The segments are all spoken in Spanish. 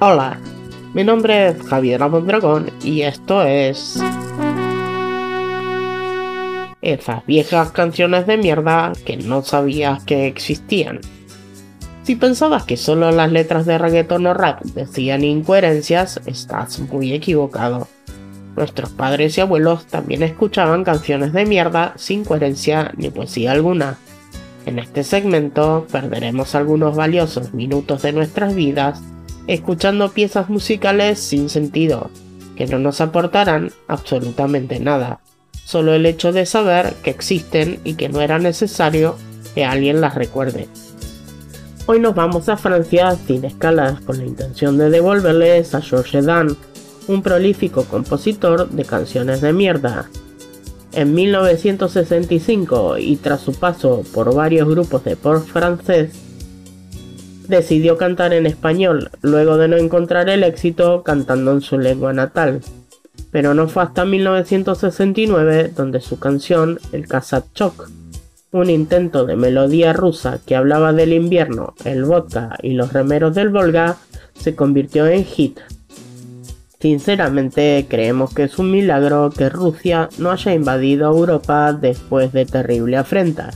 Hola, mi nombre es Javier Dragón y esto es... Esas viejas canciones de mierda que no sabías que existían. Si pensabas que solo las letras de reggaeton o rap decían incoherencias, estás muy equivocado. Nuestros padres y abuelos también escuchaban canciones de mierda sin coherencia ni poesía alguna. En este segmento perderemos algunos valiosos minutos de nuestras vidas escuchando piezas musicales sin sentido, que no nos aportarán absolutamente nada, solo el hecho de saber que existen y que no era necesario que alguien las recuerde. Hoy nos vamos a Francia sin escalas con la intención de devolverles a Georges Dan, un prolífico compositor de canciones de mierda. En 1965 y tras su paso por varios grupos de pop francés, decidió cantar en español, luego de no encontrar el éxito cantando en su lengua natal. Pero no fue hasta 1969 donde su canción, el Chok, un intento de melodía rusa que hablaba del invierno, el vodka y los remeros del Volga, se convirtió en hit. Sinceramente creemos que es un milagro que Rusia no haya invadido Europa después de terrible afrenta.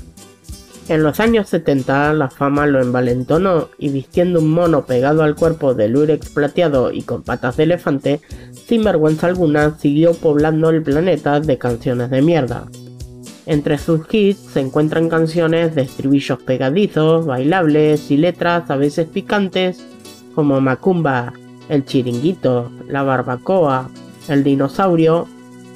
En los años 70 la fama lo envalentonó y vistiendo un mono pegado al cuerpo de lurex plateado y con patas de elefante, sin vergüenza alguna siguió poblando el planeta de canciones de mierda. Entre sus hits se encuentran canciones de estribillos pegadizos, bailables y letras a veces picantes como Macumba, El Chiringuito, La Barbacoa, El Dinosaurio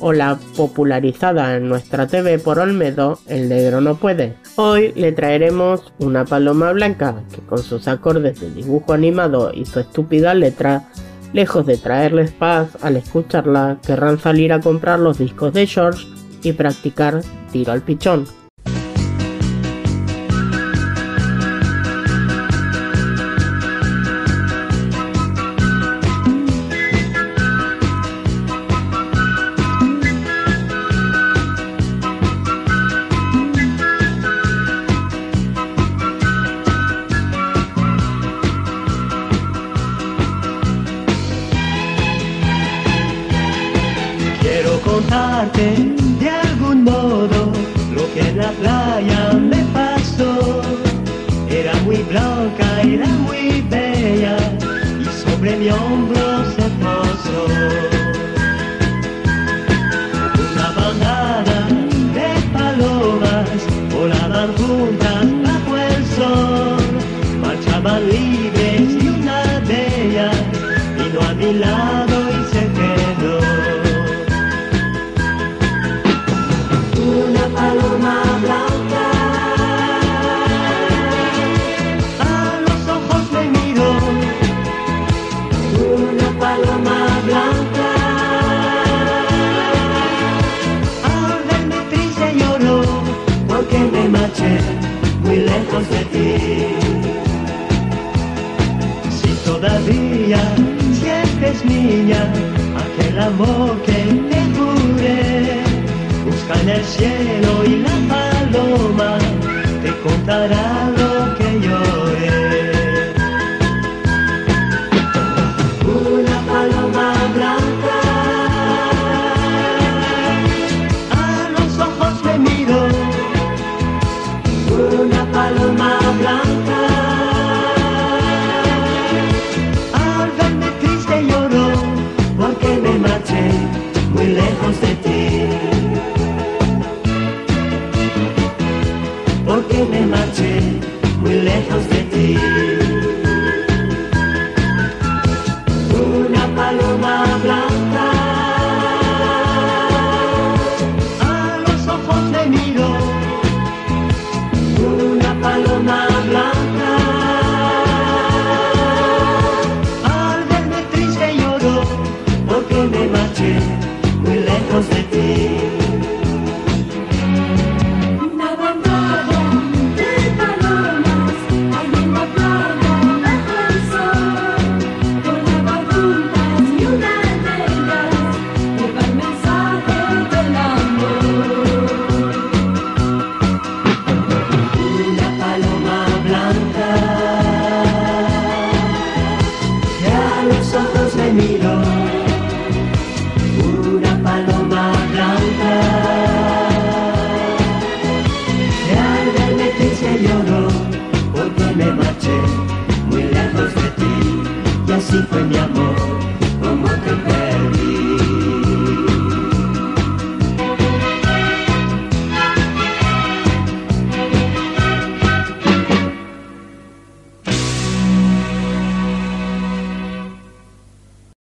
o la popularizada en nuestra TV por Olmedo, El Negro No Puede. Hoy le traeremos una paloma blanca que con sus acordes de dibujo animado y su estúpida letra, lejos de traerles paz al escucharla, querrán salir a comprar los discos de George y practicar tiro al pichón. De algún modo lo que en la playa me pasó. Era muy blanca, era muy bella y sobre mi hombro se posó. Una bandada de palomas volaban juntas bajo el sol, marchaban libres niña aquel amor que te busca en el cielo y la paloma te contará porque me marché muy lejos de ti. Me miro,